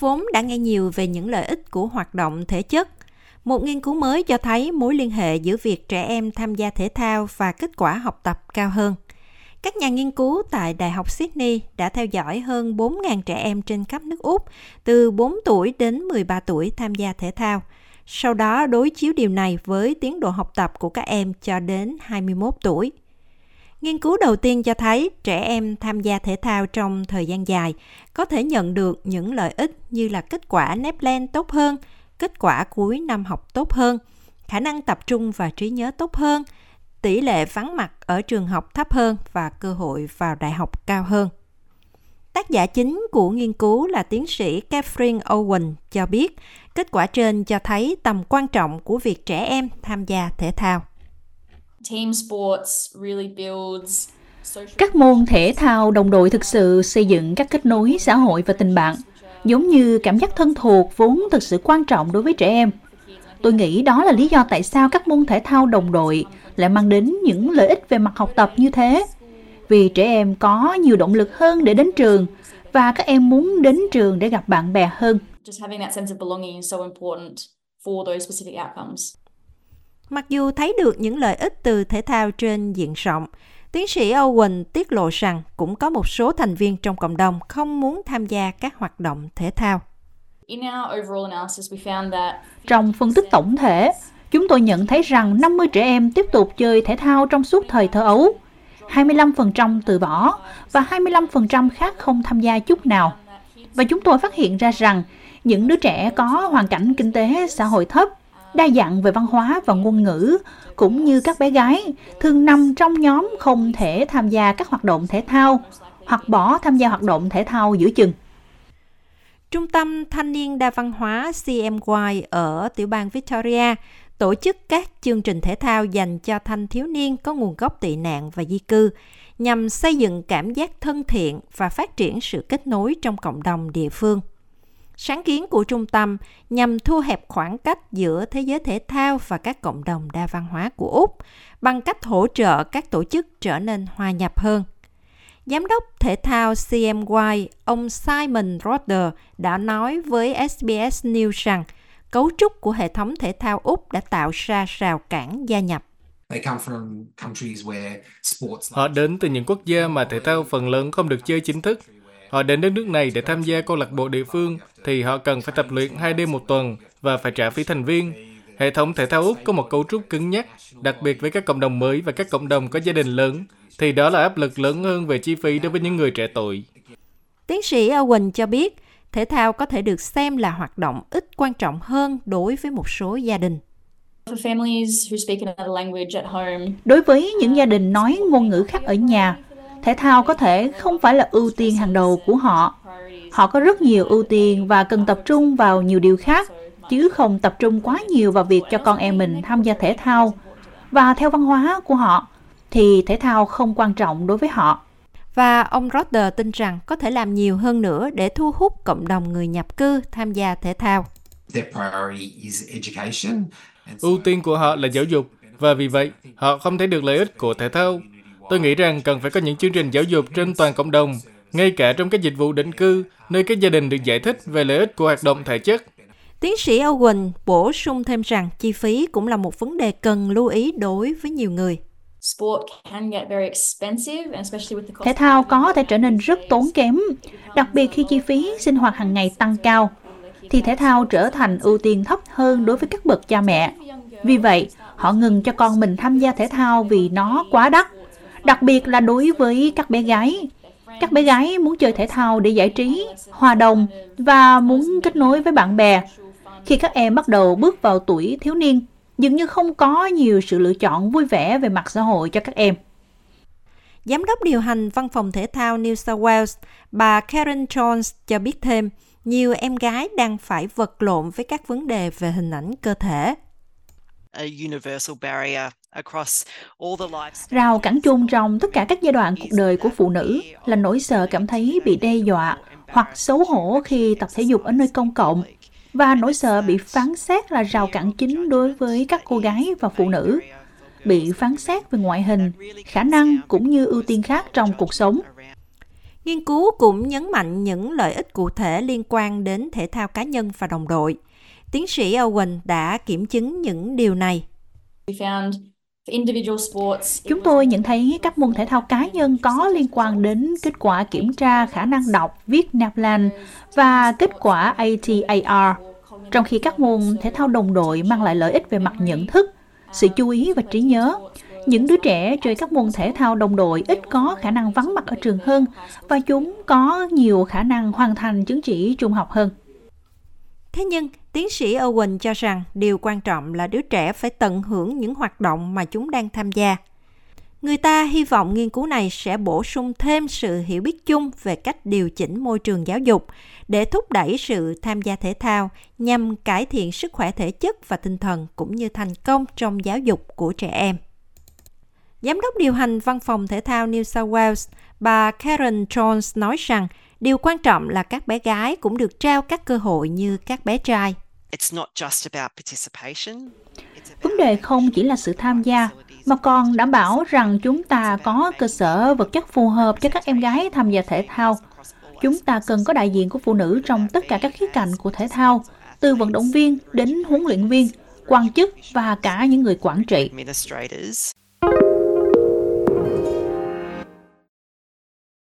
vốn đã nghe nhiều về những lợi ích của hoạt động thể chất. Một nghiên cứu mới cho thấy mối liên hệ giữa việc trẻ em tham gia thể thao và kết quả học tập cao hơn. Các nhà nghiên cứu tại Đại học Sydney đã theo dõi hơn 4.000 trẻ em trên khắp nước Úc từ 4 tuổi đến 13 tuổi tham gia thể thao. Sau đó đối chiếu điều này với tiến độ học tập của các em cho đến 21 tuổi. Nghiên cứu đầu tiên cho thấy trẻ em tham gia thể thao trong thời gian dài có thể nhận được những lợi ích như là kết quả nếp len tốt hơn, kết quả cuối năm học tốt hơn, khả năng tập trung và trí nhớ tốt hơn, tỷ lệ vắng mặt ở trường học thấp hơn và cơ hội vào đại học cao hơn. Tác giả chính của nghiên cứu là tiến sĩ Catherine Owen cho biết kết quả trên cho thấy tầm quan trọng của việc trẻ em tham gia thể thao. Các môn thể thao đồng đội thực sự xây dựng các kết nối xã hội và tình bạn, giống như cảm giác thân thuộc vốn thực sự quan trọng đối với trẻ em. Tôi nghĩ đó là lý do tại sao các môn thể thao đồng đội lại mang đến những lợi ích về mặt học tập như thế. Vì trẻ em có nhiều động lực hơn để đến trường và các em muốn đến trường để gặp bạn bè hơn. Mặc dù thấy được những lợi ích từ thể thao trên diện rộng, tiến sĩ Owen tiết lộ rằng cũng có một số thành viên trong cộng đồng không muốn tham gia các hoạt động thể thao. Trong phân tích tổng thể, chúng tôi nhận thấy rằng 50 trẻ em tiếp tục chơi thể thao trong suốt thời thơ ấu, 25% từ bỏ và 25% khác không tham gia chút nào. Và chúng tôi phát hiện ra rằng những đứa trẻ có hoàn cảnh kinh tế xã hội thấp đa dạng về văn hóa và ngôn ngữ, cũng như các bé gái, thường nằm trong nhóm không thể tham gia các hoạt động thể thao hoặc bỏ tham gia hoạt động thể thao giữa chừng. Trung tâm Thanh niên đa văn hóa CMY ở tiểu bang Victoria tổ chức các chương trình thể thao dành cho thanh thiếu niên có nguồn gốc tị nạn và di cư nhằm xây dựng cảm giác thân thiện và phát triển sự kết nối trong cộng đồng địa phương. Sáng kiến của trung tâm nhằm thu hẹp khoảng cách giữa thế giới thể thao và các cộng đồng đa văn hóa của Úc bằng cách hỗ trợ các tổ chức trở nên hòa nhập hơn. Giám đốc thể thao CMY, ông Simon Roder đã nói với SBS News rằng cấu trúc của hệ thống thể thao Úc đã tạo ra rào cản gia nhập. Họ đến từ những quốc gia mà thể thao phần lớn không được chơi chính thức Họ đến đất nước này để tham gia câu lạc bộ địa phương thì họ cần phải tập luyện 2 đêm một tuần và phải trả phí thành viên. Hệ thống thể thao Úc có một cấu trúc cứng nhắc, đặc biệt với các cộng đồng mới và các cộng đồng có gia đình lớn, thì đó là áp lực lớn hơn về chi phí đối với những người trẻ tuổi. Tiến sĩ Owen cho biết, thể thao có thể được xem là hoạt động ít quan trọng hơn đối với một số gia đình. Đối với những gia đình nói ngôn ngữ khác ở nhà, thể thao có thể không phải là ưu tiên hàng đầu của họ. Họ có rất nhiều ưu tiên và cần tập trung vào nhiều điều khác, chứ không tập trung quá nhiều vào việc cho con em mình tham gia thể thao. Và theo văn hóa của họ, thì thể thao không quan trọng đối với họ. Và ông Roder tin rằng có thể làm nhiều hơn nữa để thu hút cộng đồng người nhập cư tham gia thể thao. Ưu tiên của họ là giáo dục, và vì vậy họ không thấy được lợi ích của thể thao Tôi nghĩ rằng cần phải có những chương trình giáo dục trên toàn cộng đồng, ngay cả trong các dịch vụ định cư, nơi các gia đình được giải thích về lợi ích của hoạt động thể chất. Tiến sĩ Owen bổ sung thêm rằng chi phí cũng là một vấn đề cần lưu ý đối với nhiều người. Thể thao có thể trở nên rất tốn kém, đặc biệt khi chi phí sinh hoạt hàng ngày tăng cao, thì thể thao trở thành ưu tiên thấp hơn đối với các bậc cha mẹ. Vì vậy, họ ngừng cho con mình tham gia thể thao vì nó quá đắt đặc biệt là đối với các bé gái. Các bé gái muốn chơi thể thao để giải trí, hòa đồng và muốn kết nối với bạn bè. Khi các em bắt đầu bước vào tuổi thiếu niên, dường như không có nhiều sự lựa chọn vui vẻ về mặt xã hội cho các em. Giám đốc điều hành văn phòng thể thao New South Wales, bà Karen Jones cho biết thêm, nhiều em gái đang phải vật lộn với các vấn đề về hình ảnh cơ thể. Rào cản chung trong tất cả các giai đoạn cuộc đời của phụ nữ là nỗi sợ cảm thấy bị đe dọa hoặc xấu hổ khi tập thể dục ở nơi công cộng và nỗi sợ bị phán xét là rào cản chính đối với các cô gái và phụ nữ bị phán xét về ngoại hình khả năng cũng như ưu tiên khác trong cuộc sống Nghiên cứu cũng nhấn mạnh những lợi ích cụ thể liên quan đến thể thao cá nhân và đồng đội. Tiến sĩ Owen đã kiểm chứng những điều này. Chúng tôi nhận thấy các môn thể thao cá nhân có liên quan đến kết quả kiểm tra khả năng đọc, viết NAPLAN và kết quả ATAR, trong khi các môn thể thao đồng đội mang lại lợi ích về mặt nhận thức, sự chú ý và trí nhớ. Những đứa trẻ chơi các môn thể thao đồng đội ít có khả năng vắng mặt ở trường hơn và chúng có nhiều khả năng hoàn thành chứng chỉ trung học hơn. Thế nhưng, tiến sĩ Owen cho rằng điều quan trọng là đứa trẻ phải tận hưởng những hoạt động mà chúng đang tham gia. Người ta hy vọng nghiên cứu này sẽ bổ sung thêm sự hiểu biết chung về cách điều chỉnh môi trường giáo dục để thúc đẩy sự tham gia thể thao nhằm cải thiện sức khỏe thể chất và tinh thần cũng như thành công trong giáo dục của trẻ em. Giám đốc điều hành văn phòng thể thao New South Wales, bà Karen Jones nói rằng điều quan trọng là các bé gái cũng được trao các cơ hội như các bé trai. Vấn đề không chỉ là sự tham gia, mà còn đảm bảo rằng chúng ta có cơ sở vật chất phù hợp cho các em gái tham gia thể thao. Chúng ta cần có đại diện của phụ nữ trong tất cả các khía cạnh của thể thao, từ vận động viên đến huấn luyện viên, quan chức và cả những người quản trị.